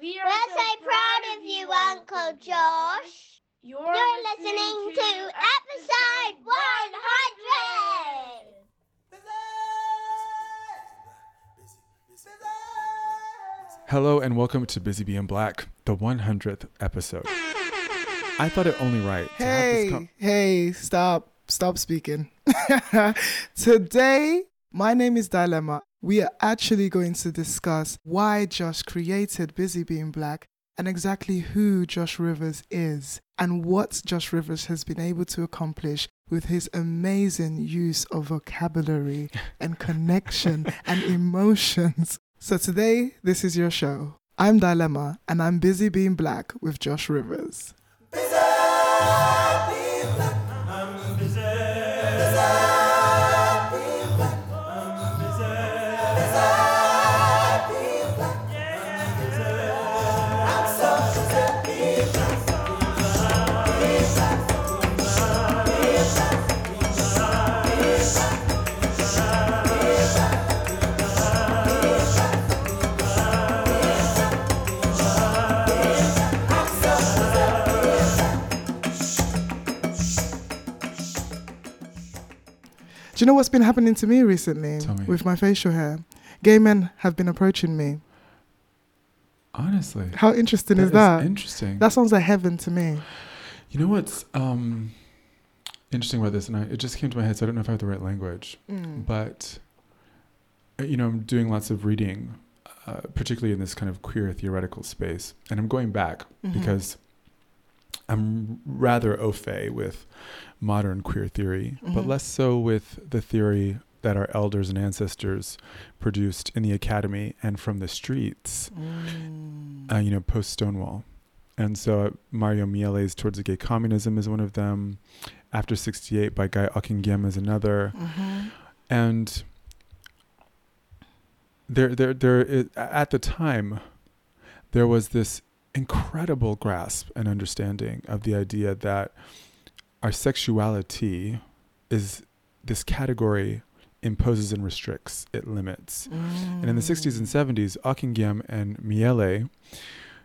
We We're so proud of you, Uncle Josh. You're, You're listening to episode 100. Hello and welcome to Busy Being Black, the 100th episode. I thought it only right to have this come. Hey, com- hey, stop, stop speaking. Today, my name is Dilemma. We are actually going to discuss why Josh created Busy Being Black and exactly who Josh Rivers is and what Josh Rivers has been able to accomplish with his amazing use of vocabulary and connection and emotions. So today, this is your show. I'm Dilemma and I'm busy being black with Josh Rivers. Do you know what's been happening to me recently me. with my facial hair? Gay men have been approaching me. Honestly. How interesting that is that? interesting. that sounds like heaven to me. you know what's um, interesting about this? And I, it just came to my head, so I don't know if I have the right language. Mm. But, uh, you know, I'm doing lots of reading, uh, particularly in this kind of queer theoretical space. And I'm going back Mhm. because I'm rather au fait with modern queer theory, but Mhm. less so with the theory that our elders and ancestors produced in the academy and from the streets, Mm. uh, you know, post Stonewall. And so uh, Mario Mieli's Towards a Gay Communism is one of them. After 68 by Guy Hocquenghem is another. Mhm. And there, there, there, is, at the time, there was this incredible grasp and understanding of the idea that our sexuality is this category imposes and restricts, it limits. And in the 60s and 70s, Hocquenghem and Mieli,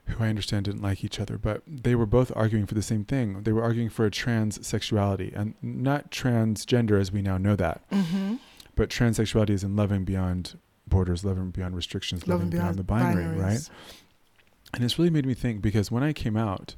who I understand didn't like each other, but they were both arguing for the same thing. They were arguing for a trans sexuality and not transgender as we now know that, Mhm. but transsexuality is in loving beyond borders, loving beyond restrictions, loving, beyond, the binary, right? And it's really made me think because when I came out,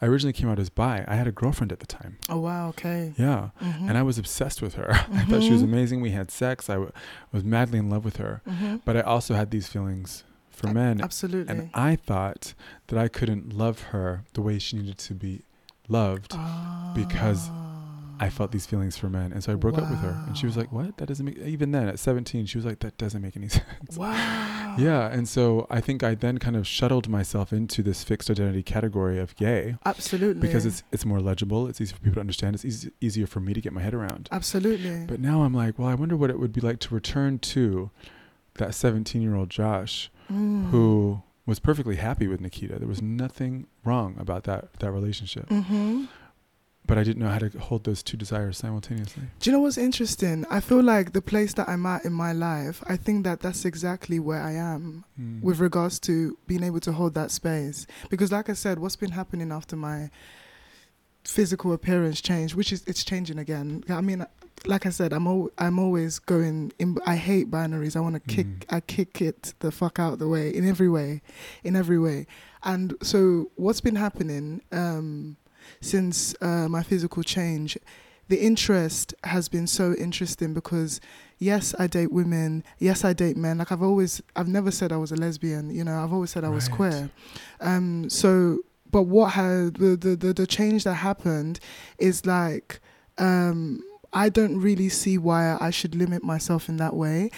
I originally came out as bi. I had a girlfriend at the time. Oh wow, okay. Yeah. Mhm. And I was obsessed with her. I thought she was Mhm. amazing. We had sex. I w- was madly in love with her. Mhm. But I also had these feelings for A- men. Absolutely. And I thought that I couldn't love her the way she needed to be loved because I felt these feelings for men. And so I broke up with her. And she was like, What? That doesn't make even then at 17, she was like, That doesn't make any sense. Wow. Yeah. And so I think I then kind of shuttled myself into this fixed identity category of gay Absolutely. because it's it's more legible, it's easier for people to understand, it's easy, easier for me to get my head around. absolutely. But now I'm like, well, I wonder what it would be like to return to that 17 year old Josh Mm. who was perfectly happy with Nikita. There was nothing wrong about that that relationship. Mhm. But I didn't know how to hold those two desires simultaneously. Do you know what's interesting? I feel like the place that I'm at in my life, I think that that's exactly where I am Mm. with regards to being able to hold that space. Because, like I said, what's been happening after my physical appearance changed, which is it's changing again. I mean, like I said, I'm al- I'm always going. In, I hate binaries. I want to kick. Mhm. I kick it the fuck out the way in every way, in every way. And so, what's been happening um, since uh, my physical change? The interest has been so interesting because yes, I date women. Yes, I date men. Like I've always, I've never said I was a lesbian. You know, I've always said I was Right. queer. Um, so, but what had the, the the the change that happened is like, um, I don't really see why I should limit myself in that way.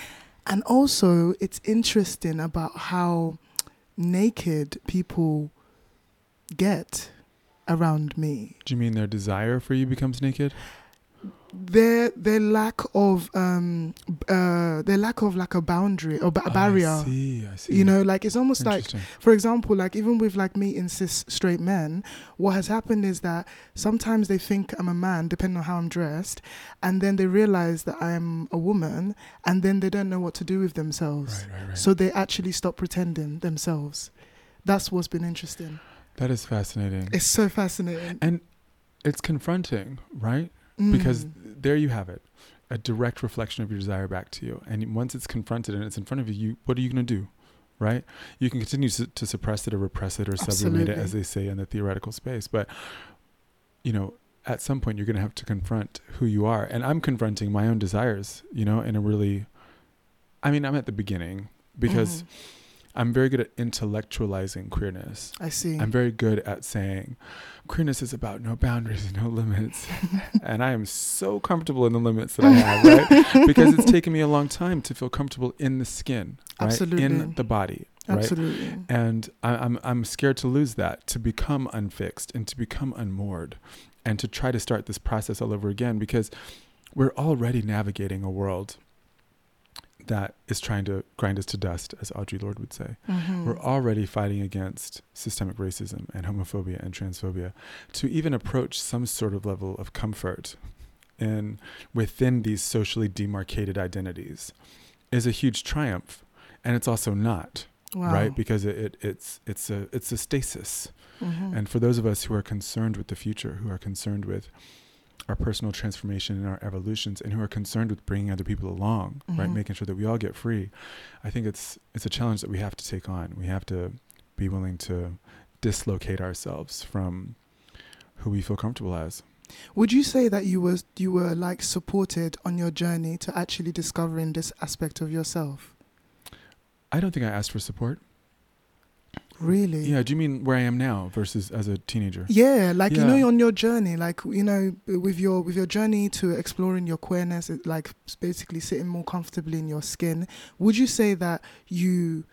And also, it's interesting about how naked people get around me. Do you mean their desire for you becomes naked? Their their lack of um uh their lack of like a boundary or ba- Oh, barrier. I see. I see. You know, like it's almost like for example, like even with like meeting cis straight men, what has happened is that sometimes they think I'm a man, depending on how I'm dressed, and then they realize that I'm a woman, and then they don't know what to do with themselves. Right, right, right. So they actually stop pretending themselves. That's what's been interesting. That is fascinating. It's so fascinating. and it's confronting, right? Mm. Because there you have it, a direct reflection of your desire back to you. And once it's confronted and it's in front of you, you what are you going to do? Right? You can continue to, to suppress it or repress it or sublimate it, as they say in the theoretical space. But, you know, at some point you're going to have to confront who you are. And I'm confronting my own desires, you know, in a really, I mean, I'm at the beginning because Mhm. I'm very good at intellectualizing queerness. I see. I'm very good at saying queerness is about no boundaries and no limits. and I am so comfortable in the limits that I have, right? because it's taken me a long time to feel comfortable in the skin, right? Absolutely. In the body, right? Absolutely. And I, I'm I'm scared to lose that, to become unfixed and to become unmoored, and to try to start this process all over again because we're already navigating a world that is trying to grind us to dust, as Audre Lorde would say. Mhm. We're already fighting against systemic racism and homophobia and transphobia to even approach some sort of level of comfort in within these socially demarcated identities is a huge triumph and it's also not wow. right because it, it it's it's a it's a stasis Mhm. and for those of us who are concerned with the future who are concerned with our personal transformation and our evolutions and who are concerned with bringing other people along right? Mhm. making sure that we all get free. I think it's it's a challenge that we have to take on. We have to be willing to dislocate ourselves from who we feel comfortable as. Would you say that you was you were like supported on your journey to actually discovering this aspect of yourself? i don't think i asked for support Really? yeah do you mean where i am now versus as a teenager Yeah, like you know, on your journey, like you know, with your with your journey to exploring your queerness, like basically sitting more comfortably in your skin. Would you say that you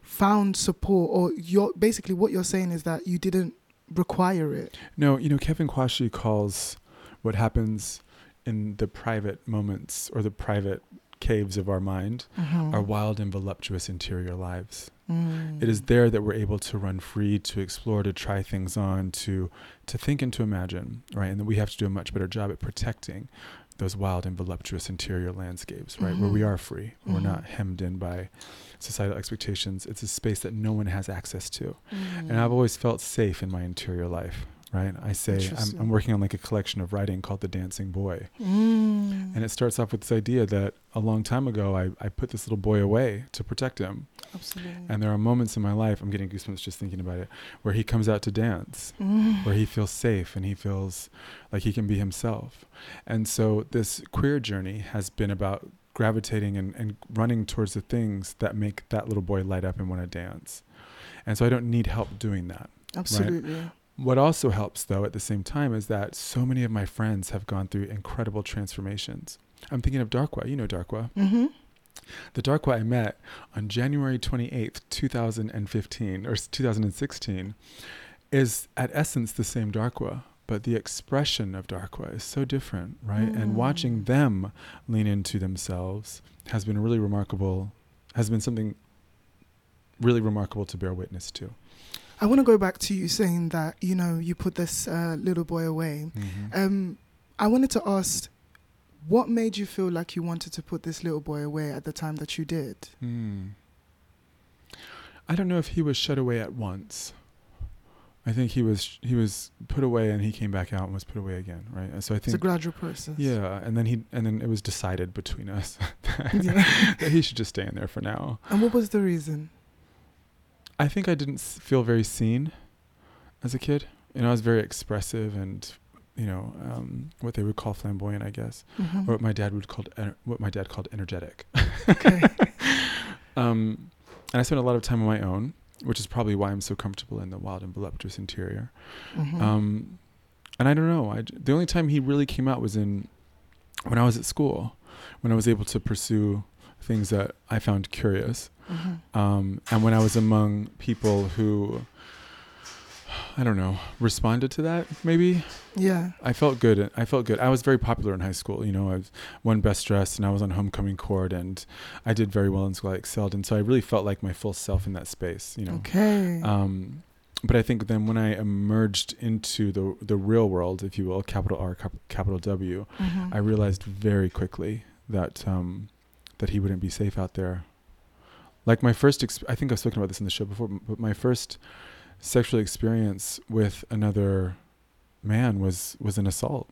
found support, or you're basically what you're saying is that you didn't require it? No, you know, Kevin Quashie calls what happens in the private moments or the private caves of our mind Mhm. our wild and voluptuous interior lives. Mm. It is there that we're able to run free, to explore, to try things on, to to think and to imagine, right? And that we have to do a much better job at protecting those wild and voluptuous interior landscapes, right? Where we Mhm. are free. We're Mhm. not hemmed in by societal expectations. It's a space that no one has access to. Mm. And I've always felt safe in my interior life, right? I say I'm, I'm working on like a collection of writing called The Dancing Boy. Mm. And it starts off with this idea that a long time ago, I, I put this little boy away to protect him. Absolutely. And there are moments in my life, I'm getting goosebumps just thinking about it, where he comes out to dance, Mm. where he feels safe and he feels like he can be himself. And so this queer journey has been about gravitating and, and running towards the things that make that little boy light up and want to dance. And so I don't need help doing that. Absolutely. What also helps, though, at the same time, is that so many of my friends have gone through incredible transformations. I'm thinking of Darkwa. You know Darkwa. Mm-hmm. The Darkwa I met on January 28th, 2015, or 2016, is at essence the same Darkwa, but the expression of Darkwa is so different, right? And watching Mm. them lean into themselves has been really remarkable, has been something really remarkable to bear witness to. I want to go back to you saying that you know you put this uh, little boy away. Um, I wanted to ask, what made you feel like you wanted to put this little boy away at the time that you did? Hmm. I don't know if he was shut away at once. I think he was he was put away and he came back out and was put away again, right? And so I think It's a gradual process. yeah, and then he and then it was decided between us Yeah. that he should just stay in there for now. And what was the reason? I think I didn't feel very seen as a kid. You know, I was very expressive and you know um, what they would call flamboyant, I guess, Mhm. or what my dad would called ener- what my dad called energetic. Okay. um, and I spent a lot of time on my own, which is probably why I'm so comfortable in the wild and voluptuous interior. Mhm. Um, and I don't know. I, the only time he really came out was in when I was at school, when I was able to pursue things that I found curious. Mm-hmm. Um, and when I was among people who, I don't know, responded to that, maybe Yeah. I felt good. I felt good. I was very popular in high school. You know, I was won best dressed, and I was on homecoming court, and I did very well in school. I excelled, and so I really felt like my full self in that space. You know. Okay. Um, but I think then when I emerged into the the real world, if you will, capital R, cap, capital W, Mhm. I realized very quickly that um, that he wouldn't be safe out there. Like my first, ex- I think I've spoken about this in the show before, but my first sexual experience with another man was was an assault,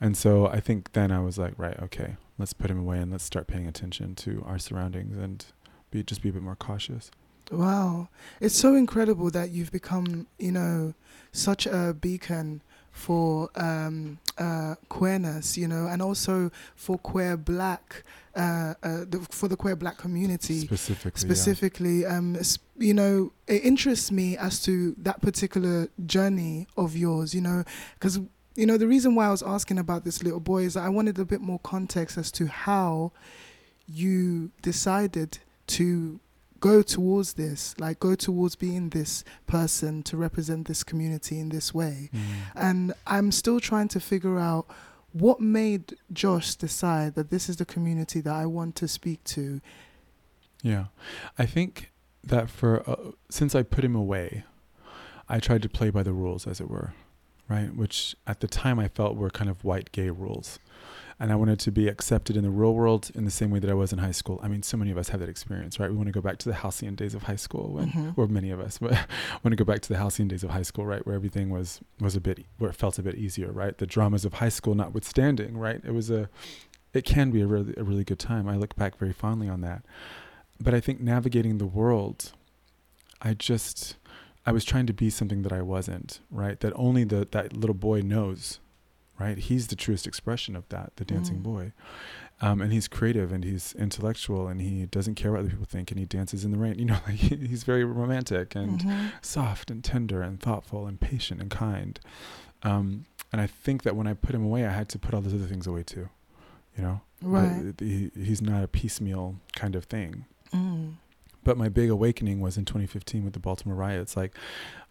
and so I think then I was like, right, okay, let's put him away and let's start paying attention to our surroundings and be just be a bit more cautious. Wow. It's so incredible that you've become, you know, such a beacon for um, uh, queerness, you know, and also for queer black, uh, uh, the, for the queer black community. Specifically, yeah. specifically um s- you know it interests me as to that particular journey of yours you know because you know the reason why i was asking about this little boy is that i wanted a bit more context as to how you decided to go towards this like go towards being this person to represent this community in this way Mm. and I'm still trying to figure out what made Josh decide that this is the community that I want to speak to. Yeah, I think that for uh, since I put him away, I tried to play by the rules, as it were, right? Which at the time I felt were kind of white gay rules, and I wanted to be accepted in the real world in the same way that I was in high school. I mean, so many of us have that experience, right? We want to go back to the halcyon days of high school, when, Mhm. or many of us want to go back to the halcyon days of high school, right, where everything was was a bit, where it felt a bit easier, right? The dramas of high school notwithstanding, right? It was a, it can be a really a really good time. I look back very fondly on that but I think navigating the world, I just I was trying to be something that I wasn't, right? That only the that little boy knows, right? He's the truest expression of that, the dancing Mm. boy, um, and he's creative and he's intellectual and he doesn't care what other people think and he dances in the rain. You know, like he, he's very romantic and Mhm. soft and tender and thoughtful and patient and kind. Um, and I think that when I put him away, I had to put all those other things away too. You know, Right. But he, he's not a piecemeal kind of thing. Mm. But my big awakening was in 2015 with the Baltimore riots. Like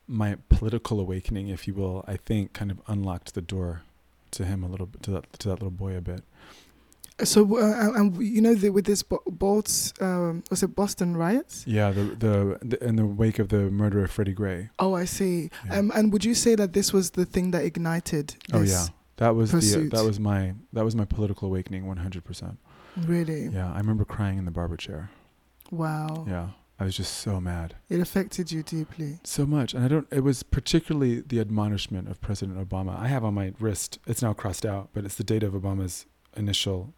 my political awakening, if you will, I think kind of unlocked the door to him a little bit, to that, to that little boy a bit. So, uh, and you know, the, with this Bo- Bolts, um, was it Boston riots? Yeah, the, the, the in the wake of the murder of Freddie Gray. Oh, I see. Yeah. Um, and would you say that this was the thing that ignited? Oh yeah, that was pursuit. the that was my that was my political awakening 100%. Really? Yeah, I remember crying in the barber chair. Wow. Yeah, I was just so mad. It affected you deeply. so much and i don't it was particularly the admonishment of president obama i have on my wrist it's now crossed out but it's the date of obama's initial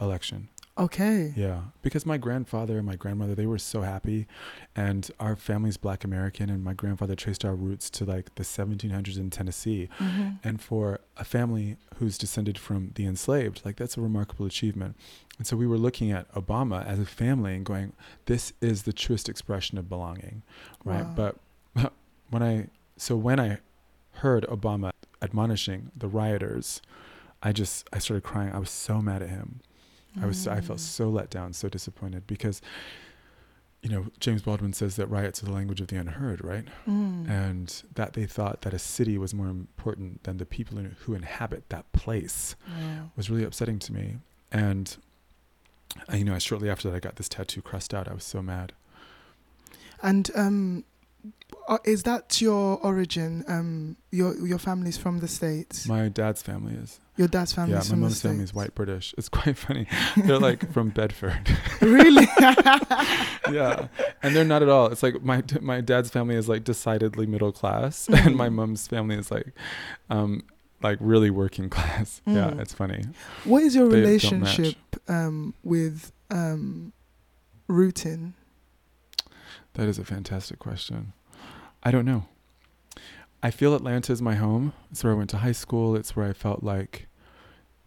election Okay. yeah because my grandfather and my grandmother they were so happy and our family's black american and my grandfather traced our roots to like the 1700s in tennessee Mhm. and for a family who's descended from the enslaved like that's a remarkable achievement and so we were looking at obama as a family and going this is the truest expression of belonging right Wow. but when i so when i heard obama admonishing the rioters i just i started crying i was so mad at him i was i felt Mm. so let down so disappointed because you know james baldwin says that riots are the language of the unheard right Mm. and that they thought that a city was more important than the people in- who inhabit that place Wow. was really upsetting to me. And you know, shortly after that, I got this tattoo crossed out. I was so mad. And um, uh, is that your origin? Um, your your family's from the states. My dad's family is your dad's family yeah. is My from the mom's family is white British. It's quite funny. They're like from Bedford. really? yeah, and they're not at all. It's like my my dad's family is like decidedly middle class, and my mom's family is like, um, like really working class. Yeah, Mm. it's funny. what is your They relationship um, with um, rooting? That is a fantastic question. I don't know. I feel Atlanta is my home. It's where I went to high school. It's where I felt like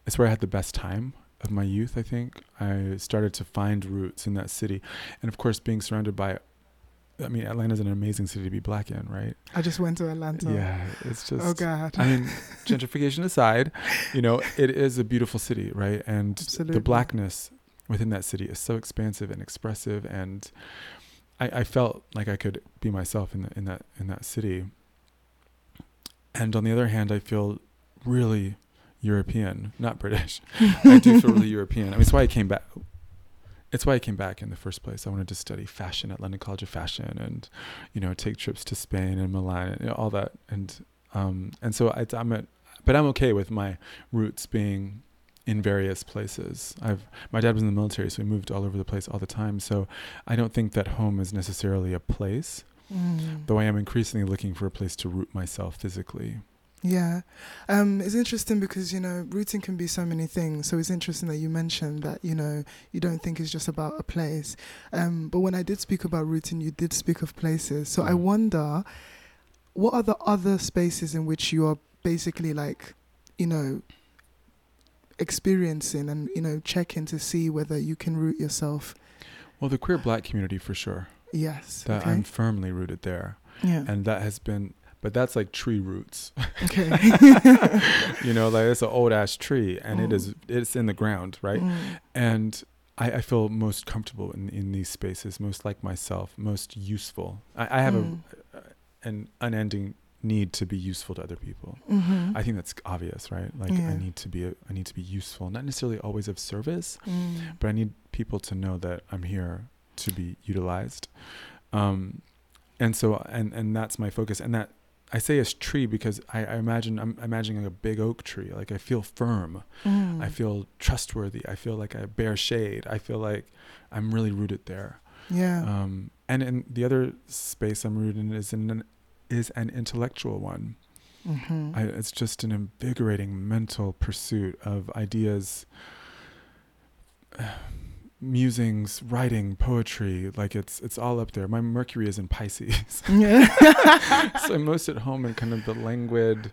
it's where I had the best time of my youth, I think. I started to find roots in that city. And of course, being surrounded by I mean, Atlanta's an amazing city to be black in, right? I just went to Atlanta. Yeah, it's oh, just Oh God. I mean, gentrification aside, you know, it is a beautiful city, right? And Absolutely. the blackness within that city is so expansive and expressive, and I, I felt like I could be myself in the, in that in that city. And on the other hand, I feel really European, not British. I do feel really European. I mean, it's why I came back. It's why I came back in the first place. I wanted to study fashion at London College of Fashion, and you know, take trips to Spain and Milan and you know, all that. And um, and so I, I'm at, but I'm okay with my roots being in various places. I've my dad was in the military, so we moved all over the place all the time. So I don't think that home is necessarily a place, Mm. though I am increasingly looking for a place to root myself physically. Yeah. Um, it's interesting because, you know, rooting can be so many things. So it's interesting that you mentioned that, you know, you don't think it's just about a place. Um, but when I did speak about rooting, you did speak of places. So I Mm. wonder, what are the other spaces in which you are basically like, you know, experiencing and, you know, checking to see whether you can root yourself? Well, the queer black community for sure. Yes. That okay. I'm firmly rooted there, yeah. and that has been. But that's like tree roots, okay. you know, like it's an old ass tree, and it is it's in the ground, right? Mm. And I, I feel most comfortable in in these spaces, most like myself, most useful. I, I have Mm. a an unending need to be useful to other people. Mhm. I think that's obvious, right? Like Yeah. I need to be a, I need to be useful, not necessarily always of service, Mm. but I need people to know that I'm here to be utilized. Um, and so and and that's my focus. And that I say a tree because I, I imagine I'm imagining a big oak tree. Like I feel firm. Mm. I feel trustworthy. I feel like I bear shade. I feel like I'm really rooted there. Yeah. Um, and and the other space I'm rooted in is in an, is an intellectual one. Mhm. I, it's just an invigorating mental pursuit of ideas, musings, writing, poetry. Like it's it's all up there. My Mercury is in Pisces, yeah. so I'm most at home in kind of the languid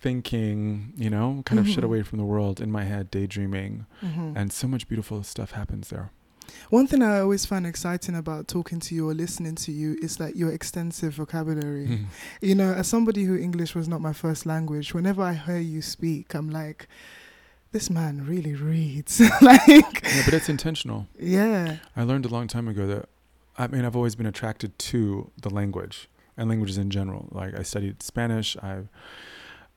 thinking, you know, kind of shut Mhm. away from the world in my head, daydreaming, Mhm. and so much beautiful stuff happens there. One thing I always find exciting about talking to you or listening to you is like your extensive vocabulary. Mm. You know, as somebody who English was not my first language, whenever I hear you speak, I'm like, this man really reads. like, Yeah, but it's intentional. yeah. I learned a long time ago that I mean I've always been attracted to the language and languages in general. Like I studied Spanish. I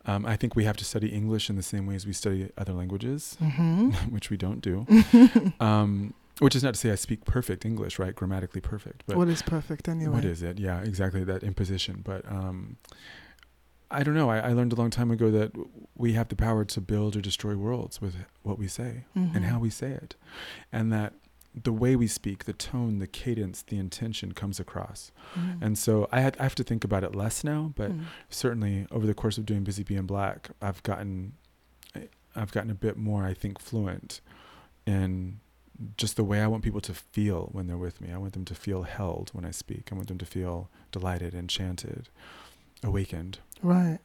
um, I think we have to study English in the same way as we study other languages, hmm which we don't do. um, which is not to say I speak perfect English, right? Grammatically perfect, but what is perfect anyway? what is it? Yeah, exactly that imposition. But um, I don't know. I, I learned a long time ago that we have the power to build or destroy worlds with what we say and Mhm. how we say it, and that the way we speak, the tone, the cadence, the intention comes across. Mhm. And so I had I have to think about it less now, but Mm. certainly over the course of doing Busy Being Black, I've gotten I've gotten a bit more, I think, fluent in just the way I want people to feel when they're with me. I want them to feel held when I speak. I want them to feel delighted, enchanted, awakened. Right.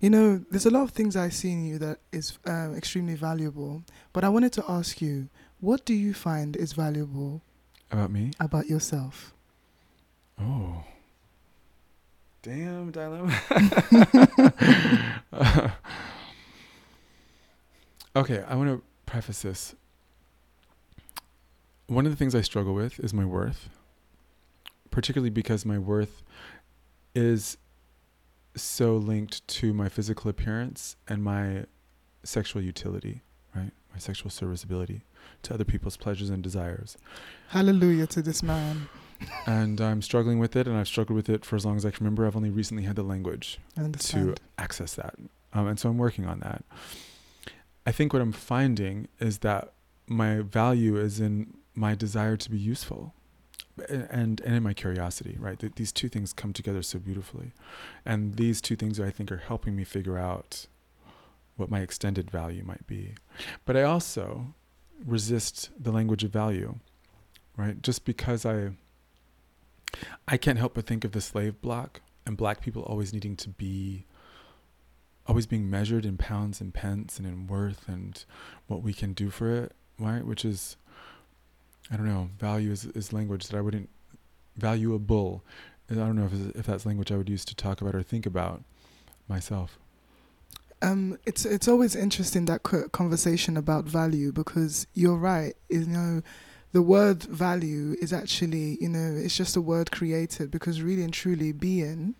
You know, there's a lot of things I see in you that is um, extremely valuable. But I wanted to ask you, what do you find is valuable About me? about yourself? Oh. Damn dilemma. okay, I want to preface this. One of the things I struggle with is my worth, particularly because my worth is so linked to my physical appearance and my sexual utility, right? My sexual serviceability to other people's pleasures and desires. Hallelujah to this man. and I'm struggling with it, and I've struggled with it for as long as I can remember. I've only recently had the language to access that, um, and so I'm working on that. I think what I'm finding is that my value is in my desire to be useful, and and in my curiosity. Right, Th- these two things come together so beautifully, and these two things I think are helping me figure out what my extended value might be. But I also resist the language of value, right? Just because I I can't help but think of the slave block and black people always needing to be always being measured in pounds and pence and in worth and what we can do for it, right? Which is I don't know, value is, is language that I wouldn't valuable. I don't know if, if that's language I would use to talk about or think about myself. Um, it's it's always interesting that conversation about value because you're right. You know, the word value is actually you know it's just a word created because really and truly being,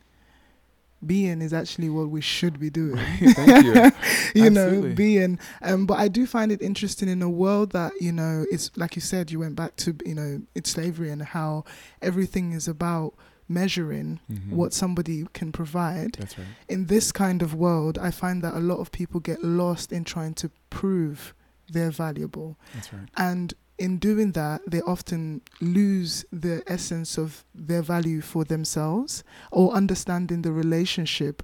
being is actually what we should be doing. Thank you. you know, being. Um, but I do find it interesting in a world that you know it's like you said. You went back to you know it's slavery and how everything is about measuring Mhm. what somebody can provide That's right. in this kind of world, I find that a lot of people get lost in trying to prove they're valuable. That's right. And in doing that, they often lose the essence of their value for themselves or understanding the relationship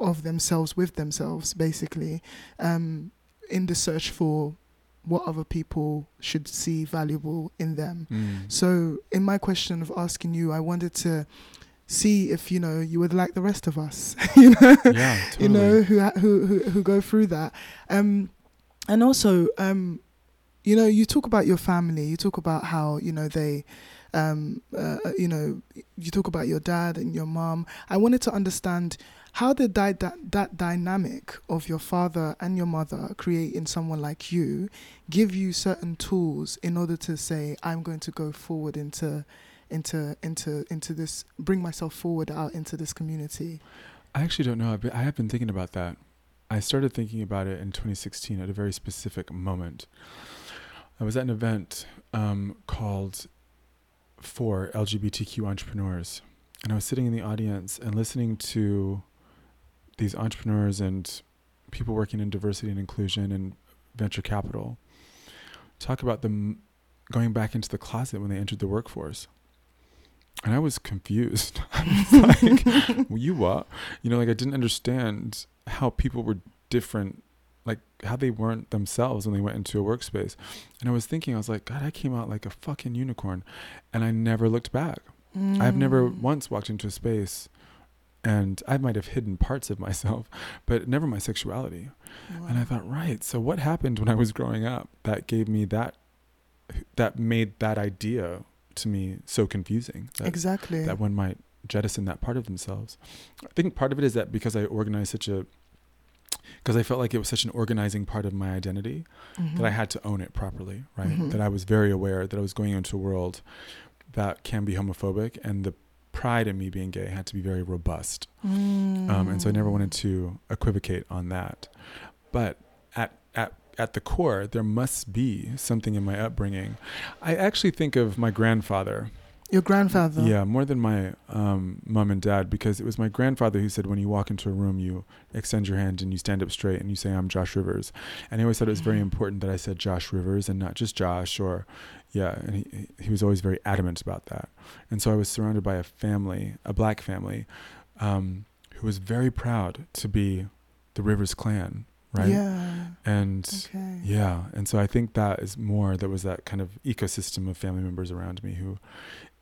of themselves with themselves, basically, um, in the search for what other people should see valuable in them. Mm. So, in my question of asking you, I wanted to see if you know you would like the rest of us, you know, Yeah, totally. you know who who who who go through that, um, and also, um, you know, you talk about your family, you talk about how you know they. Um, uh, you know, you talk about your dad and your mom. I wanted to understand how did that, that that dynamic of your father and your mother creating someone like you give you certain tools in order to say I'm going to go forward into into into into this bring myself forward out into this community. I actually don't know. I've been, I have been thinking about that. I started thinking about it in 2016 at a very specific moment. I was at an event um, called for LGBTQ entrepreneurs, and I was sitting in the audience and listening to these entrepreneurs and people working in diversity and inclusion and venture capital talk about them going back into the closet when they entered the workforce. And I was confused. I was like, well, you what? You know, like I didn't understand how people were different, like how they weren't themselves when they went into a workspace. And I was thinking, I was like, God, I came out like a fucking unicorn. And I never looked back. I've never Mm. once walked into a space and I might have hidden parts of myself, but never my sexuality. And I thought, right. So what happened when I was growing up that gave me that, that made that idea to me so confusing? That, exactly. that one might jettison that part of themselves. I think part of it is that because I organized such a, because I felt like it was such an organizing part of my identity that I Mhm. had to own it properly, right? Mhm. That I was very aware that I was going into a world that can be homophobic, and the pride in me being gay had to be very robust. Um, and so I never Mm. wanted to equivocate on that. But at at at the core, there must be something in my upbringing. I actually think of my grandfather. Your grandfather. Yeah, more than my um, mom and dad, because it was my grandfather who said, when you walk into a room, you extend your hand and you stand up straight and you say, I'm Josh Rivers. And he always thought it was very Mhm. important that I said Josh Rivers and not just Josh or, yeah. And he, he was always very adamant about that. And so I was surrounded by a family, a black family, um, who was very proud to be the Rivers clan, right? Yeah. And Okay. yeah, and so I think that is more. There was that kind of ecosystem of family members around me who,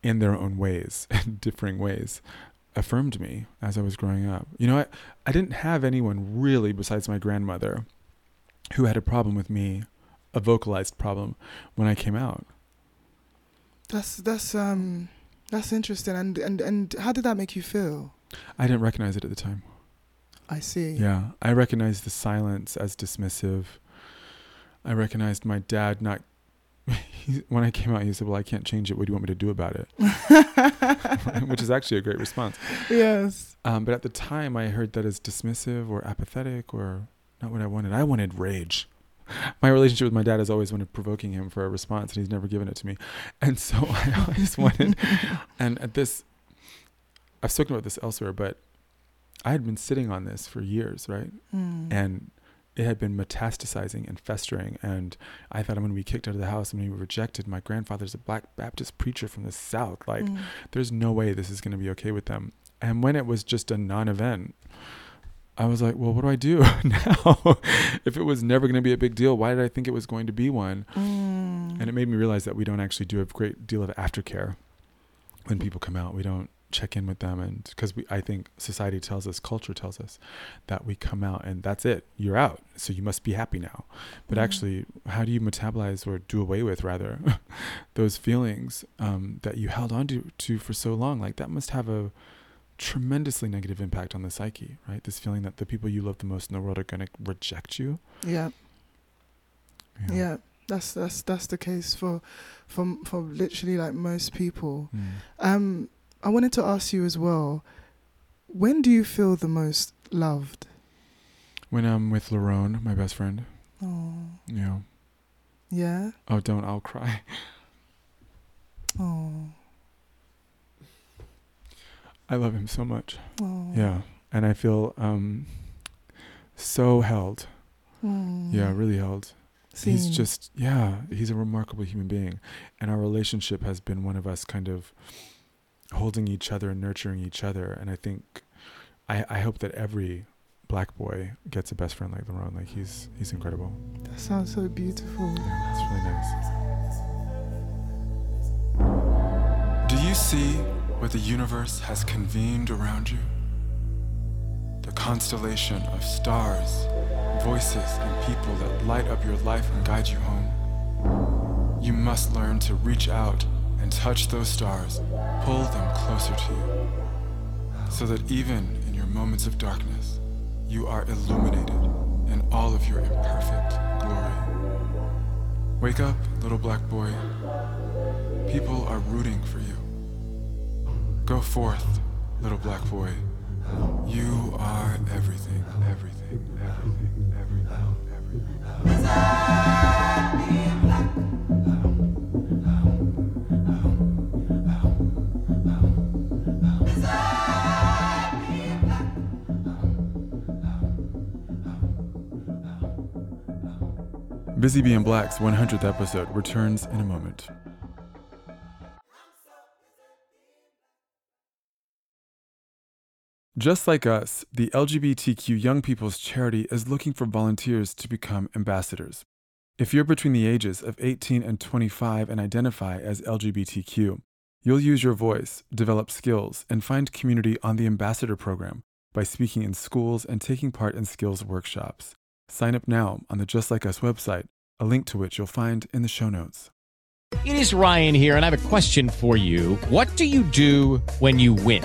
in their own ways, in differing ways, affirmed me as I was growing up. You know, I I didn't have anyone really besides my grandmother, who had a problem with me, a vocalized problem, when I came out. That's that's um that's interesting. And and and how did that make you feel? I didn't recognize it at the time. I see. Yeah, I recognized the silence as dismissive. I recognized my dad not. He, when I came out, he said, "Well, I can't change it. What do you want me to do about it?" Which is actually a great response. yes. Um, but at the time, I heard that as dismissive or apathetic or not what I wanted. I wanted rage. My relationship with my dad has always wanted provoking him for a response, and he's never given it to me. And so I always wanted. And at this, I've spoken about this elsewhere, but I had been sitting on this for years, right? Mm. and it had been metastasizing and festering and i thought i'm going to be kicked out of the house. I'm going to be rejected. My grandfather's a black baptist preacher from the south. Like Mm. there's no way this is going to be okay with them. And when it was just a non-event i was like well what do i do now? If it was never going to be a big deal why did i think it was going to be one? Mm. and it made me realize that we don't actually do a great deal of aftercare when people come out. We don't check in with them and because we i think society tells us culture tells us that we come out and that's it you're out so you must be happy now but Mm. actually how do you metabolize or do away with rather those feelings um, that you held on to, to for so long like that must have a tremendously negative impact on the psyche, right? This feeling that the people you love the most in the world are going to reject you. Yeah. know. Yeah. That's that's that's the case for for for literally like most people. Mm. Um I wanted to ask you as well, when do you feel the most loved? When I'm with Larone, my best friend, Oh. Yeah. Yeah. oh, don't, I'll cry. Oh. I love him so much. Oh. Yeah. And I feel um, so held. Mm. Yeah, really held. He's just, yeah, he's a remarkable human being. And our relationship has been one of us kind of holding each other and nurturing each other. And I think, I, I hope that every black boy gets a best friend like Laron. Like he's he's incredible. That sounds so beautiful. Yeah, it's really nice. Do you see what the universe has convened around you? The constellation of stars, voices, and people that light up your life and guide you home. You must learn to reach out and touch those stars, pull them closer to you, so that even in your moments of darkness, you are illuminated in all of your imperfect glory. Wake up, little black boy. People are rooting for you. Go forth, little black boy. You are everything, everything, everything, Busy Being Black's 100th episode returns in a moment. Just like us, the LGBTQ Young People's Charity is looking for volunteers to become ambassadors. If you're between the ages of 18 and 25 and identify as LGBTQ, you'll use your voice, develop skills, and find community on the ambassador program by speaking in schools and taking part in skills workshops. Sign up now on the Just Like Us website, a link to which you'll find in the show notes. It is Ryan here, and I have a question for you. What do you do when you win?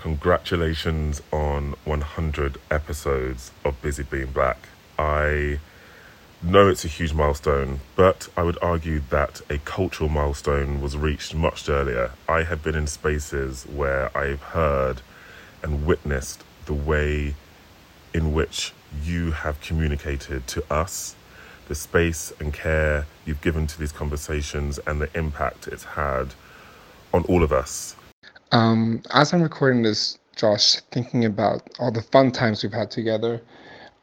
congratulations on 100 episodes of Busy Being Black. I know it's a huge milestone, but I would argue that a cultural milestone was reached much earlier. I have been in spaces where I've heard and witnessed the way in which you have communicated to us, the space and care you've given to these conversations, and the impact it's had on all of us. Um, as I'm recording this, Josh, thinking about all the fun times we've had together,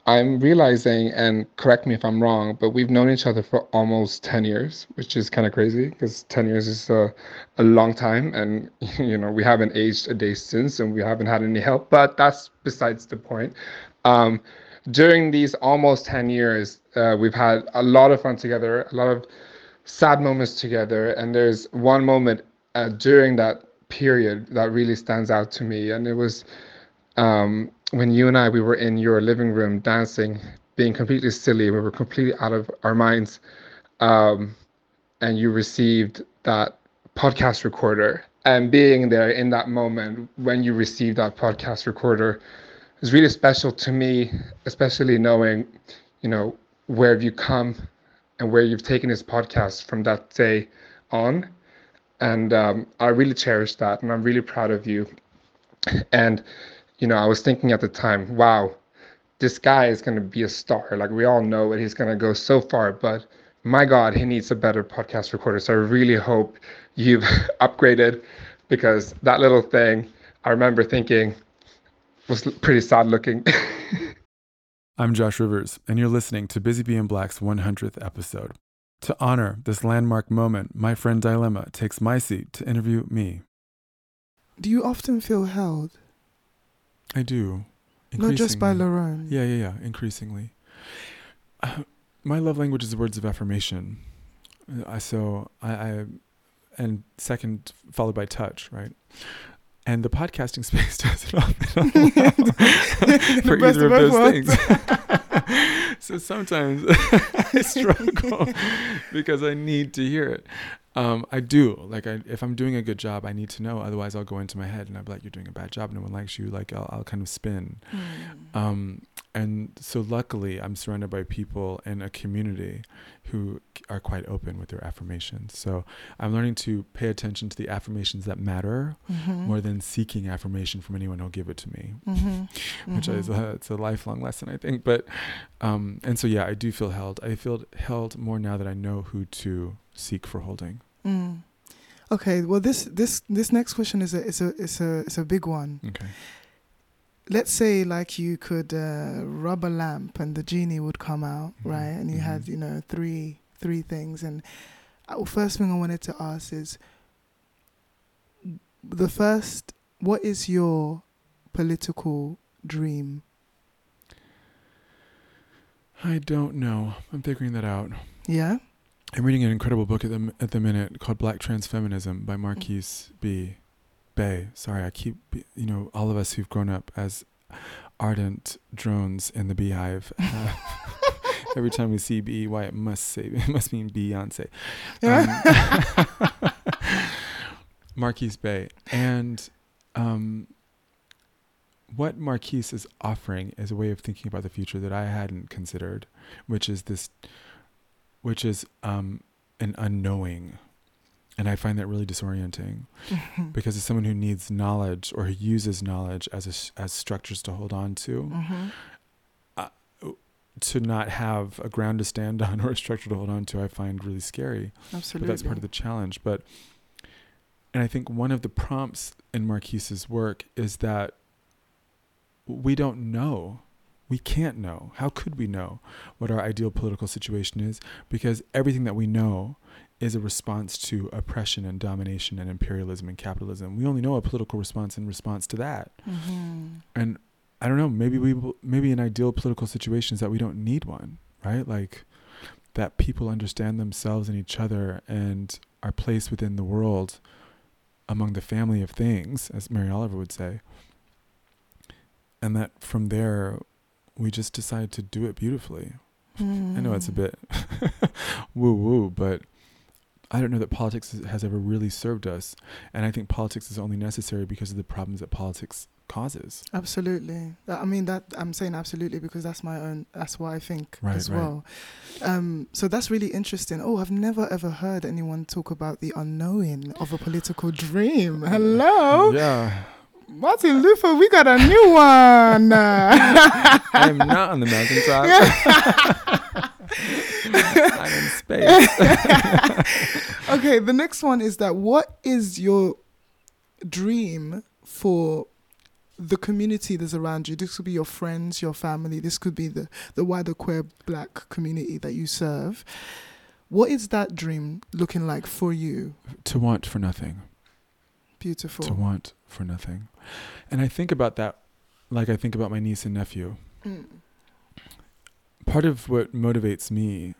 I'm realizing, and correct me if I'm wrong, but we've known each other for almost 10 years, which is kind of crazy because 10 years is a, a long time. And, you know, we haven't aged a day since and we haven't had any help, but that's besides the point. Um, during these almost 10 years, uh, we've had a lot of fun together, a lot of sad moments together. And there's one moment uh, during that period that really stands out to me. And it was um, when you and I, we were in your living room dancing, being completely silly. We were completely out of our minds. Um, and you received that podcast recorder. And being there in that moment when you received that podcast recorder is really special to me, especially knowing, you know, where have you come and where you've taken this podcast from that day on. And um, I really cherish that, and I'm really proud of you. And, you know, I was thinking at the time, wow, this guy is going to be a star. Like, we all know that he's going to go so far, but my God, he needs a better podcast recorder. So I really hope you've upgraded because that little thing, I remember thinking, was pretty sad looking. I'm Josh Rivers, and you're listening to Busy Being Black's 100th episode. To honor this landmark moment, my friend Dilemma takes my seat to interview me. Do you often feel held? I do. Not just by. Larone. Yeah, yeah, yeah. Increasingly, uh, my love language is words of affirmation. Uh, so I, I, and second followed by touch, right? And the podcasting space doesn't often allow for The best either of those things. so sometimes I struggle because I need to hear it. Um, I do like I, if I'm doing a good job, I need to know. Otherwise, I'll go into my head and I'll be like, "You're doing a bad job. No one likes you." Like I'll, I'll kind of spin. Mm. Um, and so luckily, I'm surrounded by people in a community who are quite open with their affirmations. So I'm learning to pay attention to the affirmations that matter Mhm. more than seeking affirmation from anyone who'll give it to me, Mhm. which is a, it's a lifelong lesson, I think. But um, and so yeah, I do feel held. I feel held more now that I know who to seek for holding. Mm. Okay, well this this this next question is a is a is a is a big one. Okay. Let's say like you could uh, rub a lamp and the genie would come out, Mhm, right? And you had mhm. you know three three things. And uh, first thing I wanted to ask is the first. What is your political dream? I don't know. I'm figuring that out. Yeah. I'm reading an incredible book at the at the minute called Black Trans Feminism by Marquis B. Bey. Sorry, I keep you know all of us who've grown up as ardent drones in the beehive. Uh, every time we see B, why it must say it must mean Beyonce. Um, Marquis Bey and um, what Marquis is offering is a way of thinking about the future that I hadn't considered, which is this which is um, an unknowing. And I find that really disorienting because as someone who needs knowledge or who uses knowledge as a, as structures to hold on to, Mm-hmm. to not have a ground to stand on or a structure to hold on to, I find really scary. Absolutely. But that's part of the challenge. But and I think one of the prompts in Marquis's work is that we don't know. We can't know. How could we know what our ideal political situation is? Because everything that we know is a response to oppression and domination and imperialism and capitalism. We only know a political response in response to that. Mm-hmm. And I don't know, maybe we will- maybe an ideal political situation is that we don't need one, right? Like that people understand themselves and each other and are placed within the world among the family of things, as Mary Oliver would say. And that from there we just decided to do it beautifully. I know it's a bit woo woo, but I don't know that politics has- has ever really served us. And I think politics is only necessary because of the problems that politics causes. Absolutely. I mean that I'm saying absolutely because that's my own that's what I think Right, as right. well. Um so that's really interesting. Oh, I've never ever heard anyone talk about the unknowing of a political dream. Hello? Yeah. Martin Luther, we got a new one. I'm not on the mountaintop. I'm in space. okay, the next one is that what is your dream for the community that's around you? This could be your friends, your family, this could be the, the wider queer black community that you serve. What is that dream looking like for you? to want for nothing. Beautiful. To want for nothing. And I think about that like I think about my niece and nephew. Mm. Part of what motivates me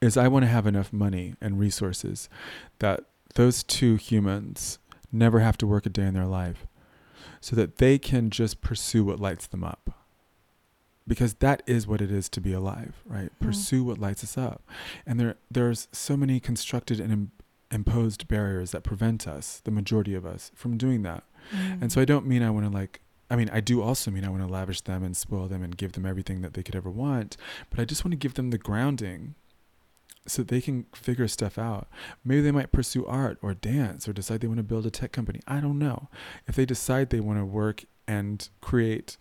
is I want to have enough money and resources that those two humans never have to work a day in their life so that they can just pursue what lights them up. Because that is what it is to be alive, right? Mm. Pursue what lights us up. And there there's so many constructed and imposed barriers that prevent us, the majority of us, from doing that. Mm. And so I don't mean I want to like I mean I do also mean I want to lavish them and spoil them and give them everything that they could ever want, but I just want to give them the grounding so they can figure stuff out. Maybe they might pursue art or dance or decide they want to build a tech company. I don't know. If they decide they want to work and create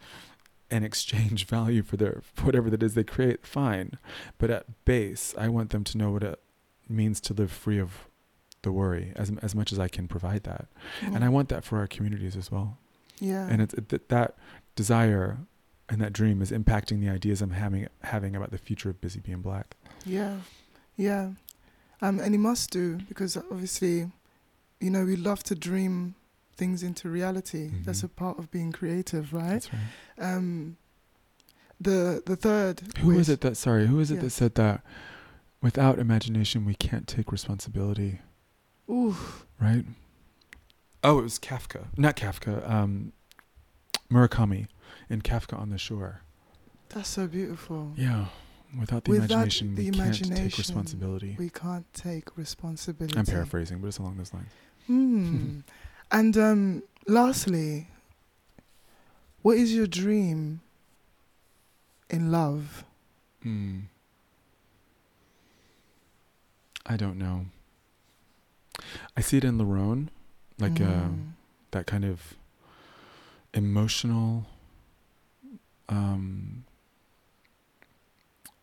and exchange value for their for whatever that is they create, fine. But at base, I want them to know what it means to live free of the worry as as much as I can provide that. And I want that for our communities as well. yeah. And it's it, that desire and that dream is impacting the ideas I'm having having about the future of busy being black. Yeah, yeah, um, and it must do because obviously, you know, we love to dream things into reality. That's Mhm. a part of being creative, right? That's right. Um, the the third. Who wish- it that? Sorry, who is it Yeah. that said that? Without imagination, we can't take responsibility. Ooh, Right? Oh, it was Kafka. Not Kafka. Um, Murakami in Kafka on the Shore. that's so beautiful. Yeah. Without the Without imagination, the we can't take responsibility. We can't take responsibility. I'm paraphrasing, but it's along those lines. Hmm. and um, lastly, what is your dream in love? Hmm. I don't know. I see it in Lerone, like uh, Mm. that kind of emotional um,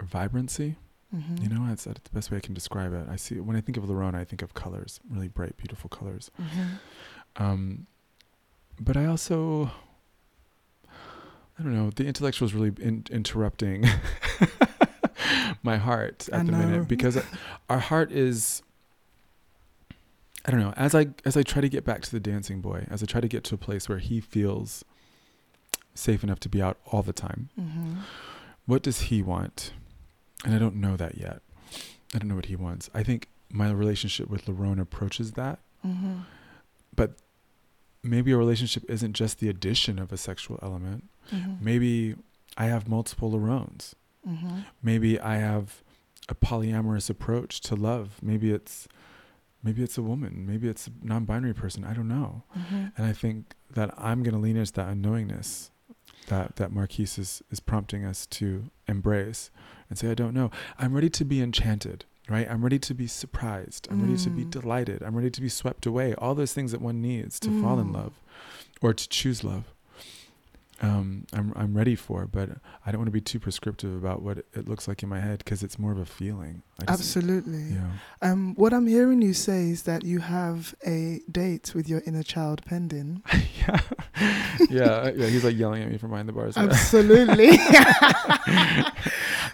vibrancy. Mhm. You know, that's, that's the best way I can describe it. I see when I think of Lerone, I think of colors, really bright, beautiful colors. Mhm. Um, but I also, I don't know, the intellectual is really in, interrupting my heart at I the know. minute because our heart is. I don't know. As I as I try to get back to the dancing boy, as I try to get to a place where he feels safe enough to be out all the time, Mhm. what does he want? And I don't know that yet. I don't know what he wants. I think my relationship with Lerone approaches that Mhm. but maybe a relationship isn't just the addition of a sexual element. Mhm. Maybe I have multiple Lerones. Mhm. Maybe I have a polyamorous approach to love. Maybe it's maybe it's a woman. Maybe it's a non-binary person. I don't know. Mhm. And I think that I'm going to lean into that unknowingness that that Marquis is, is prompting us to embrace and say, I don't know. I'm ready to be enchanted, right? I'm ready to be surprised. I'm ready to be Mm. delighted. I'm ready to be swept away. All those things that one needs to fall in Mm. love or to choose love. Um, I'm I'm ready for, but I don't want to be too prescriptive about what it, looks like in my head because it's more of a feeling. I just- Absolutely. Yeah. Um, what I'm hearing you say is that you have a date with your inner child pending. yeah. yeah. Yeah. He's like yelling at me from behind the bars. Absolutely.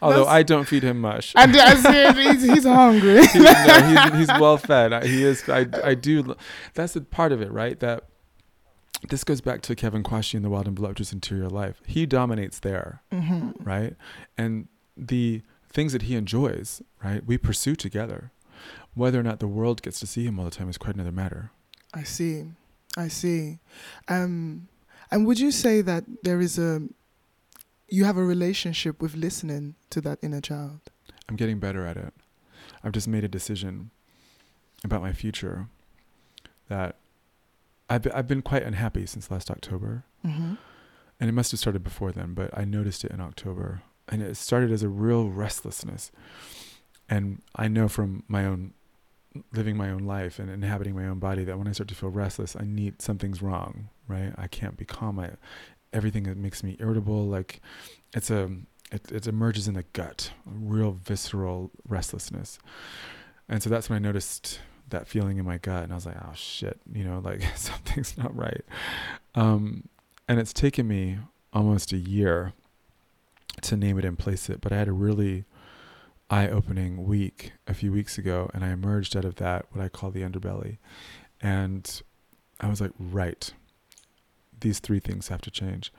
Although That's- I don't feed him much. and I said he's, he's hungry. He- no, he's, he's well fed. I- He is. I, I do. That's the part of it, right? That this goes back to Kevin Quashie in The Wild and Voluptuous Interior Life. He dominates there, hmm right? And the things that he enjoys, right, we pursue together. Whether or not the world gets to see him all the time is quite another matter. I see. I see. Um, and would you say that there is a you have a relationship with listening to that inner child? I'm getting better at it. I've just made a decision about my future that I've I've been quite unhappy since last October. Mm-hmm. and it must have started before then, but I noticed it in October, and it started as a real restlessness. And I know from my own living my own life and inhabiting my own body that when I start to feel restless, I need something's wrong, right? I can't be calm. I everything that makes me irritable, like it's a it, it emerges in the gut, a real visceral restlessness. And so that's when I noticed that feeling in my gut, and I was like, oh shit, you know, like something's not right. Um, and it's taken me almost a year to name it and place it but i had a really eye-opening week a few weeks ago and i emerged out of that what i call the underbelly and i was like right these three things have to change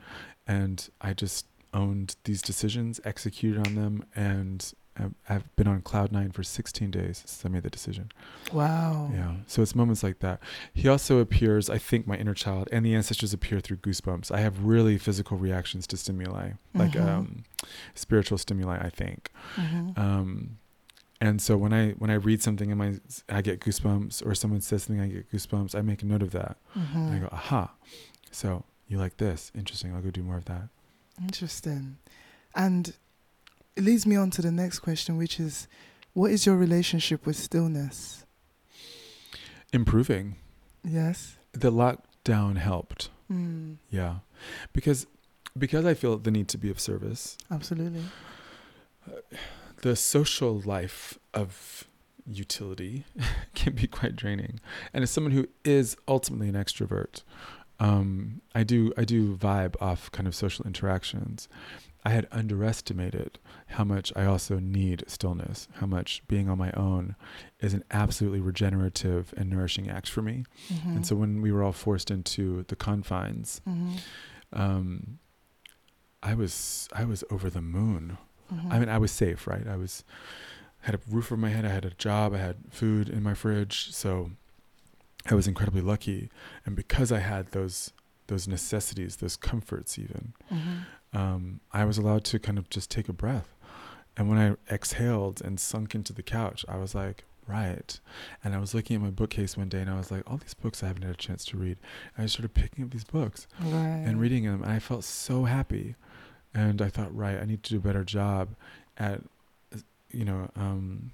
and i just owned these decisions executed on them and I've- been on cloud nine for 16 days since i made the decision Wow. yeah. So it's moments like that. He also appears, I think, my inner child and the ancestors appear through goosebumps. I have really physical reactions to stimuli, like Mhm. um, spiritual stimuli. I think. Mhm. Um, and so when I when I read something in my, I get goosebumps, or someone says something, I get goosebumps. I make a note of that, and I go, aha. So you like this? Interesting. I'll go do more of that. Interesting. And it leads me on to the next question, which is what is your relationship with stillness? Improving. Yes. The lockdown helped. Mm, Yeah, because because I feel the need to be of service. absolutely. the social life of utility can be quite draining. And as someone who is ultimately an extrovert, um, I do I do vibe off kind of social interactions. I had underestimated how much I also need stillness, how much being on my own is an absolutely regenerative and nourishing act for me. Mhm. And so when we were all forced into the confines, Mhm. um, I was I was over the moon. Mhm. I mean, I was safe, right? I was had a roof over my head. I had a job. I had food in my fridge. So I was incredibly lucky. And because I had those those necessities, those comforts, even, Mhm. Um, I was allowed to kind of just take a breath. And when I exhaled and sunk into the couch, I was like, right. And I was looking at my bookcase one day, and I was like, all these books I haven't had a chance to read. And I started picking up these books Right. and reading them and i felt so happy and i thought right i need to do a better job at you know um,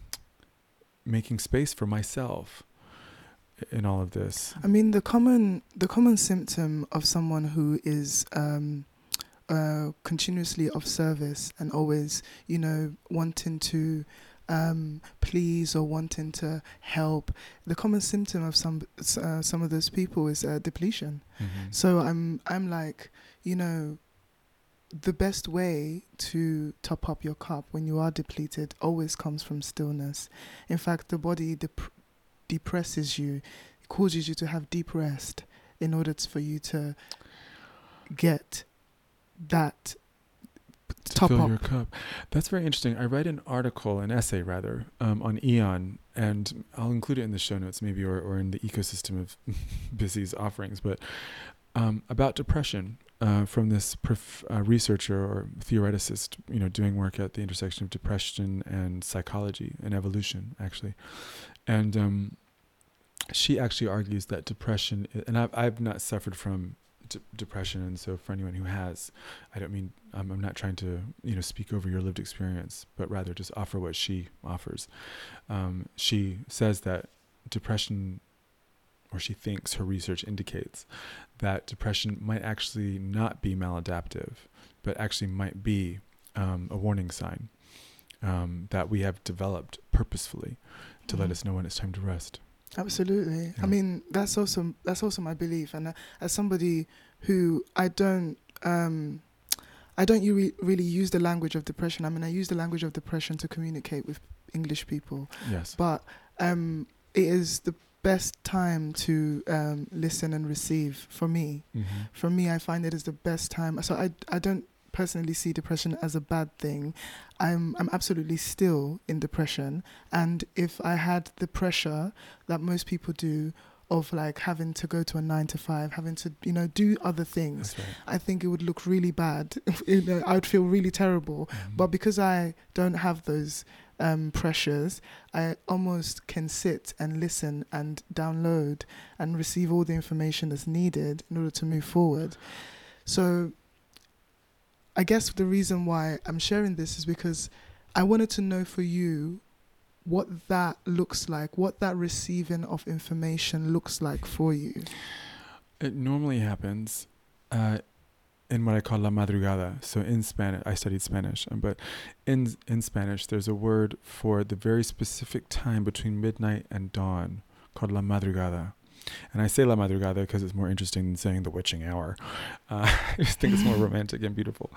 making space for myself in all of this I mean, the common the common symptom of someone who is um, uh, continuously of service and always, you know, wanting to um, please or wanting to help, the common symptom of some uh, some of those people is uh, depletion. Mhm. So I'm I'm like, you know, the best way to top up your cup when you are depleted always comes from stillness. In fact, the body dep- depresses you, it causes you to have deep rest in order for you to get that to top fill up. your cup that's very interesting i read an article an essay rather um, on Aeon and i'll include it in the show notes maybe or, or in the ecosystem of busy's offerings but um, about depression uh, from this prof- uh, researcher or theoreticist, you know, doing work at the intersection of depression and psychology and evolution, actually. And um, she actually argues that depression, and I've, I've not suffered from depression, and so for anyone who has, I don't mean um, I'm not trying to you know speak over your lived experience, but rather just offer what she offers. Um, she says that depression, or she thinks her research indicates that depression might actually not be maladaptive, but actually might be um, a warning sign um, that we have developed purposefully to let Mhm. us know when it's time to rest. Absolutely. Yeah. I mean, that's also that's also my belief, and uh, as somebody who I don't um, I don't re- really use the language of depression. I mean, I use the language of depression to communicate with English people, Yes. but um, it is the best time to um, listen and receive for me. Mm-hmm. For me, I find it is the best time. So I I don't personally see depression as a bad thing. I'm I'm absolutely still in depression, and if I had the pressure that most people do of like having to go to a nine to five, having to you know do other things, right. I think it would look really bad. you know, I would feel really terrible. Mhm. But because I don't have those um, pressures, I almost can sit and listen and download and receive all the information that's needed in order to move forward. So I guess the reason why I'm sharing this is because I wanted to know for you what that looks like, what that receiving of information looks like for you. It normally happens uh, in what I call la madrugada. So in Spanish, I studied Spanish, um, but in in Spanish, there's a word for the very specific time between midnight and dawn called la madrugada. And I say la madrugada because it's more interesting than saying the witching hour. Uh, I just think it's more romantic and beautiful.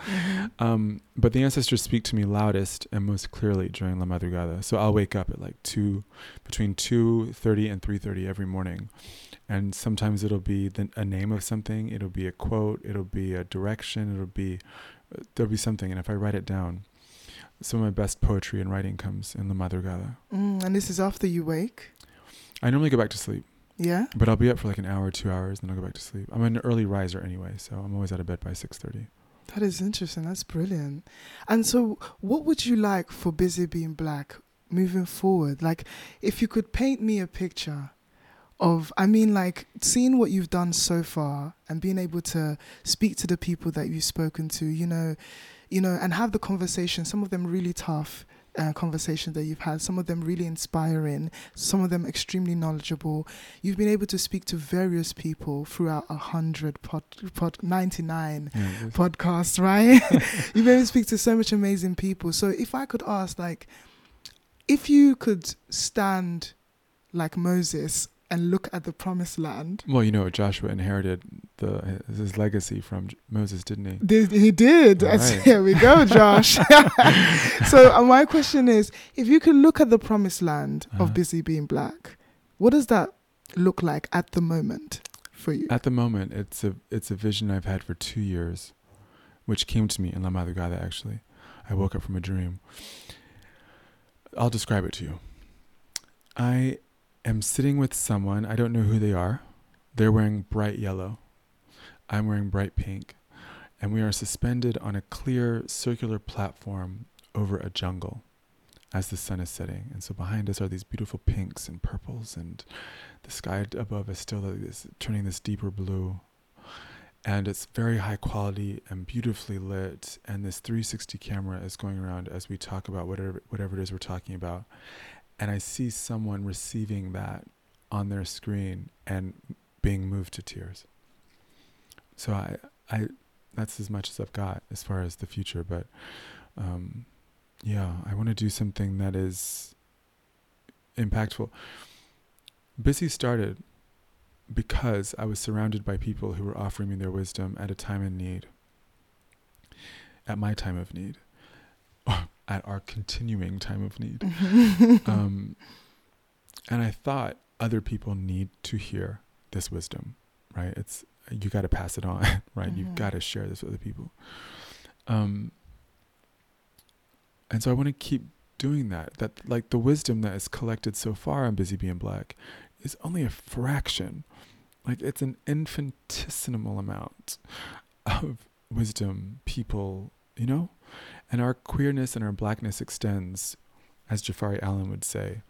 Um, but the ancestors speak to me loudest and most clearly during la madrugada. So I'll wake up at like two, between two thirty and three thirty every morning, and sometimes it'll be the, a name of something. It'll be a quote. It'll be a direction. It'll be uh, there'll be something. And if I write it down, some of my best poetry and writing comes in la madrugada. Mm, and this is after you wake. I normally go back to sleep, Yeah. but I'll be up for like an hour, two hours, then I'll go back to sleep. I'm an early riser anyway, so I'm always out of bed by six thirty. That is interesting. That's brilliant. And so, what would you like for Busy Being Black moving forward? Like, if you could paint me a picture of, I mean, like seeing what you've done so far and being able to speak to the people that you've spoken to, you know, you know, and have the conversation. Some of them really tough. Uh, conversations that you've had, some of them really inspiring, some of them extremely knowledgeable. You've been able to speak to various people throughout a hundred pod, pod ninety nine Yeah, it is. podcast, right? you've made me speak to so much amazing people. So if I could ask, like, if you could stand like Moses and look at the promised land, Well, you know, Joshua inherited the his legacy from Moses, didn't he? Did, he did. Right. Here we go, Josh. so uh, my question is, if you could look at the promised land Uh-huh. of Busy Being Black, what does that look like at the moment for you? At the moment, it's a it's a vision I've had for two years, which came to me in La Madrugada. Actually, I woke up from a dream. I'll describe it to you. I am sitting with someone. I don't know who they are. They're wearing bright yellow. I'm wearing bright pink, and we are suspended on a clear circular platform over a jungle as the sun is setting. And so behind us are these beautiful pinks and purples and the sky above is still like this, turning this deeper blue. And it's very high quality and beautifully lit. And this 360 camera is going around as we talk about whatever whatever it is we're talking about. And I see someone receiving that on their screen and being moved to tears. So I I that's as much as I've got as far as the future. But um, yeah, I want to do something that is impactful. Busy started because I was surrounded by people who were offering me their wisdom at a time in need, at my time of need, at our continuing time of need. um, and I thought other people need to hear this wisdom, right? It's you got to pass it on, right? You've Mhm. got to share this with other people. Um, and so I want to keep doing that. That like the wisdom that is collected so far on Busy Being Black is only a fraction. Like it's an infinitesimal amount of wisdom people, you know? And our queerness and our blackness extends, as Jafari Allen would say,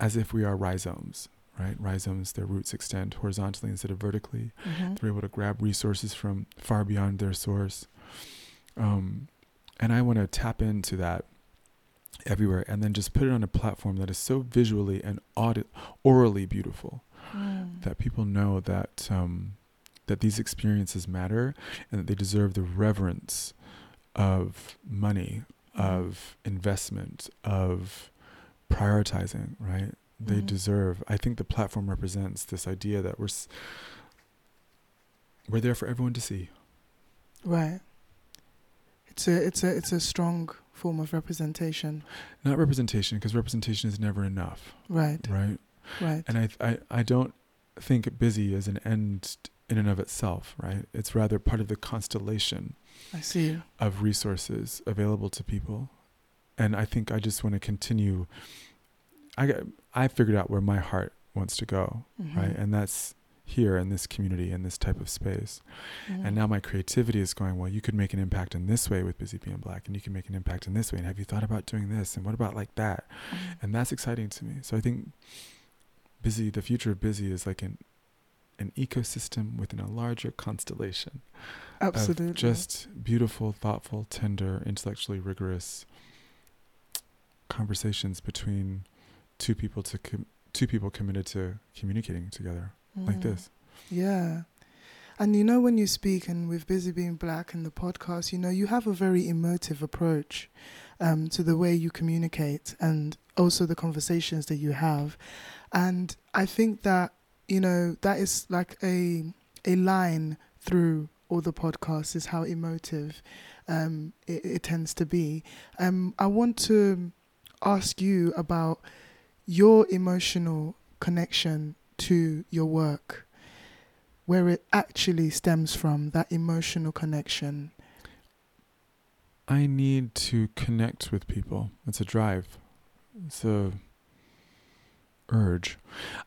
as if we are rhizomes, right? Rhizomes, their roots extend horizontally instead of vertically. Mhm. They're able to grab resources from far beyond their source. Um, and I want to tap into that everywhere and then just put it on a platform that is so visually and audi- orally beautiful Mm. that people know that um, that these experiences matter and that they deserve the reverence of money, of investment, of prioritizing. Right? They Mhm. deserve. I think the platform represents this idea that we're s- we're there for everyone to see. Right. It's a it's a it's a strong form of representation. Not representation, because representation is never enough. Right. Right. Right. And I, I, I don't think busy is an end in and of itself, right? It's rather part of the constellation I see. of resources available to people. And I think I just want to continue. I I figured out where my heart wants to go, right? Mhm. And that's here in this community, in this type of space. Mhm. And now my creativity is going, well, you could make an impact in this way with Busy Being Black, and you can make an impact in this way. And have you thought about doing this? And what about like that? Mhm. and that's exciting to me. So I think busy, the future of busy is like an an ecosystem within a larger constellation Absolutely. just beautiful, thoughtful, tender, intellectually rigorous conversations between two people to com- two people committed to communicating together like Mm. this. Yeah. And you know, when you speak, and with Busy Being Black and the podcast, you know, you have a very emotive approach um, to the way you communicate and also the conversations that you have. And I think that, you know, that is like a, a line through all the podcasts is how emotive um, it, it tends to be. Um, I want to ask you about your emotional connection to your work where it actually stems from that emotional connection. I need to connect with people. It's a drive. It's a urge.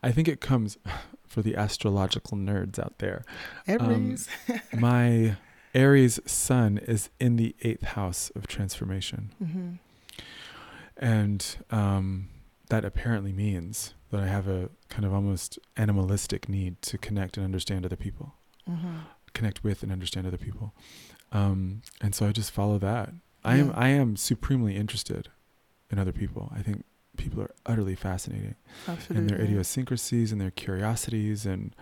I think it comes for the astrological nerds out there. Aries. My Aries sun is in the eighth house of transformation. hmm And um, that apparently means that I have a kind of almost animalistic need to connect and understand other people, hmm connect with and understand other people. Um, and so I just follow that. I am I am supremely interested in other people. I think people are utterly fascinating Absolutely. and their idiosyncrasies and their curiosities and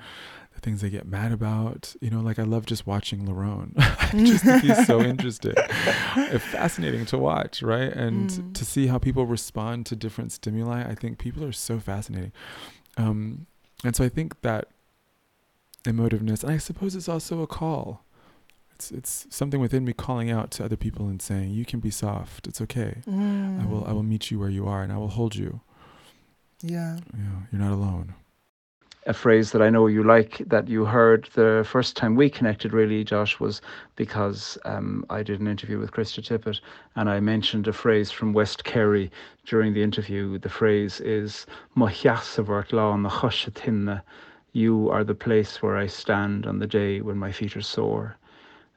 the things they get mad about. You know, like I love just watching Larone. I just think he's so interesting. It's fascinating to watch, right? And Mm. to see how people respond to different stimuli. I think people are so fascinating. Um, and so I think that emotiveness. And I suppose it's also a call. It's it's something within me calling out to other people and saying, "You can be soft. It's okay. I will I will meet you where you are, and I will hold you. Yeah. Yeah, you're not alone." a phrase that I know you like that you heard the first time we connected, really, Josh, was because um, I did an interview with Krista Tippett and I mentioned a phrase from West Kerry during the interview. The phrase is Mohiasavart law na chushatinna. You are the place where I stand on the day when my feet are sore.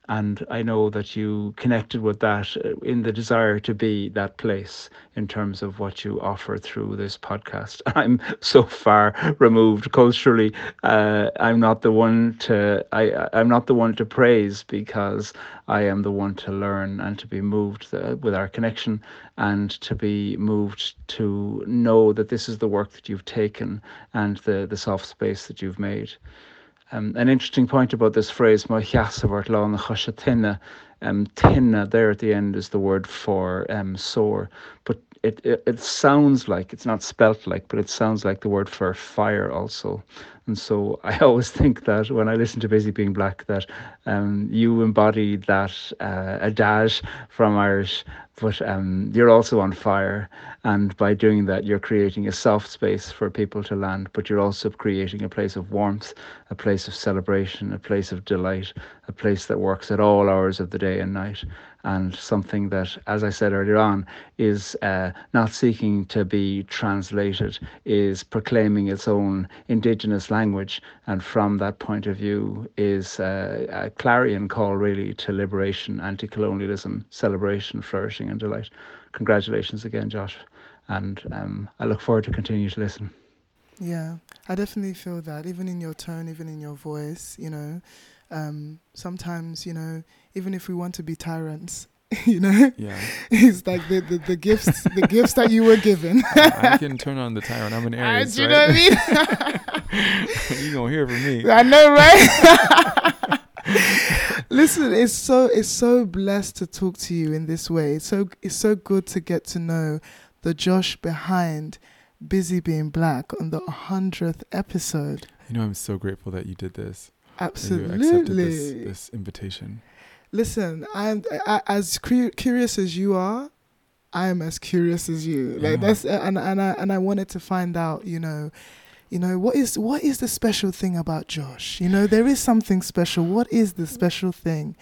And I know that you connected with that uh, in the desire to be that place in terms of what you offer through this podcast. I'm so far removed culturally. Uh, I'm not the one to I I'm not the one to praise because I am the one to learn and to be moved uh, with our connection and to be moved to know that this is the work that you've taken and the the soft space that you've made. Um, an interesting point about this phrase, um, tinna there at the end is the word for um, sore, but it, it, it sounds like, it's not spelt like, but it sounds like the word for fire also. And so I always think that when I listen to Busy Being Black, that um, you embody that uh, adage from Irish, but um, you're also on fire. And by doing that, you're creating a soft space for people to land, but you're also creating a place of warmth, a place of celebration, a place of delight, a place that works at all hours of the day and night and something that, as I said earlier on, is uh, not seeking to be translated, is proclaiming its own indigenous language, and from that point of view, is uh, a clarion call really to liberation, anti colonialism, celebration, flourishing, and delight. Congratulations again, Josh, and um, I look forward to continue to listen. Yeah, I definitely feel that, even in your tone, even in your voice, you know. Um, sometimes, you know, even if we want to be tyrants, you know, Yeah. it's like the, the, the gifts the gifts that you were given. I can turn on the tyrant. I'm an Aries, do you right? know what I mean? you gonna hear from me. I know, right? Listen, it's so it's so blessed to talk to you in this way. It's so it's so good to get to know the Josh behind Busy Being Black on the hundredth episode. You know, I'm so grateful that you did this. that you accepted this, Absolutely. this invitation. Listen, I'm I, as cu- curious as you are. I am as curious as you. Like Yeah. that's and and I and I wanted to find out. You know, you know what is what is the special thing about Josh? You know, there is something special. What is the special thing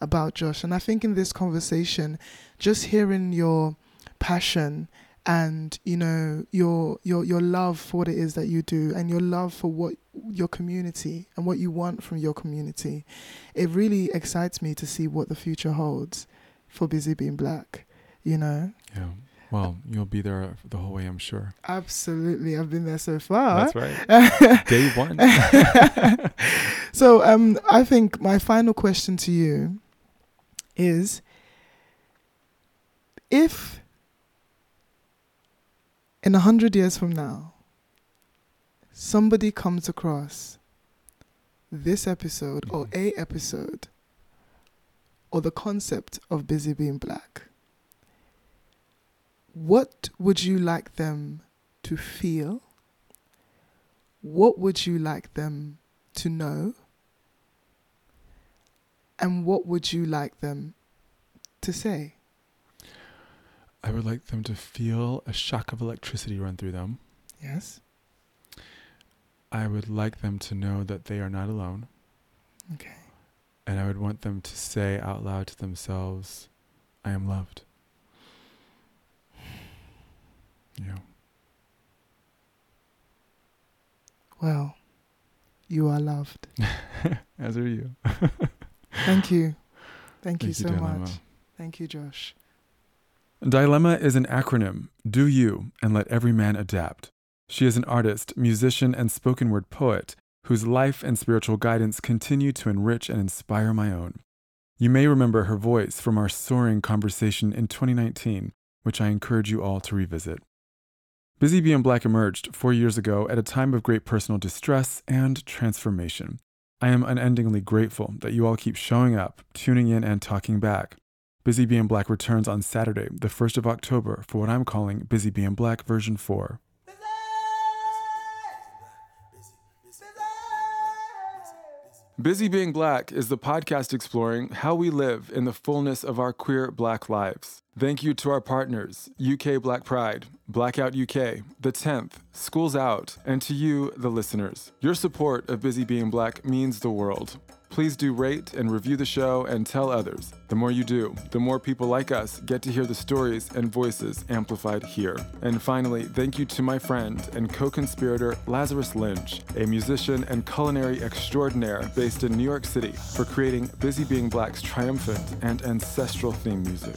about Josh? And I think in this conversation, just hearing your passion and you know your your your love for what it is that you do and your love for what your community and what you want from your community it really excites me to see what the future holds for busy being black you know Yeah. Well, you'll be there the whole way, I'm sure. absolutely i've been there so far That's right. Day one. so um i think my final question to you is if in a hundred years from now somebody comes across this episode or a episode or the concept of busy being black what would you like them to feel what would you like them to know? And what would you like them to say? I would like them to feel a shock of electricity run through them. Yes. I would like them to know that they are not alone. Okay. And I would want them to say out loud to themselves, I am loved. Yeah. Well, you are loved. As are you. Thank you. Thank, you Thank so Dilemma. much. Thank you, Josh. Dilemma is an acronym. Do you and let every man adapt. She is an artist, musician, and spoken word poet whose life and spiritual guidance continue to enrich and inspire my own. You may remember her voice from our soaring conversation in 2019, which I encourage you all to revisit. Busy Being Black emerged four years ago at a time of great personal distress and transformation. I am unendingly grateful that you all keep showing up, tuning in, and talking back. Busy Being Black returns on Saturday, the 1st of October, for what I'm calling Busy Being Black version 4. Busy Being Black is the podcast exploring how we live in the fullness of our queer black lives. Thank you to our partners, UK Black Pride, Blackout UK, The 10th, Schools Out, and to you, the listeners. Your support of Busy Being Black means the world. Please do rate and review the show and tell others. The more you do, the more people like us get to hear the stories and voices amplified here. And finally, thank you to my friend and co conspirator Lazarus Lynch, a musician and culinary extraordinaire based in New York City, for creating Busy Being Black's triumphant and ancestral theme music.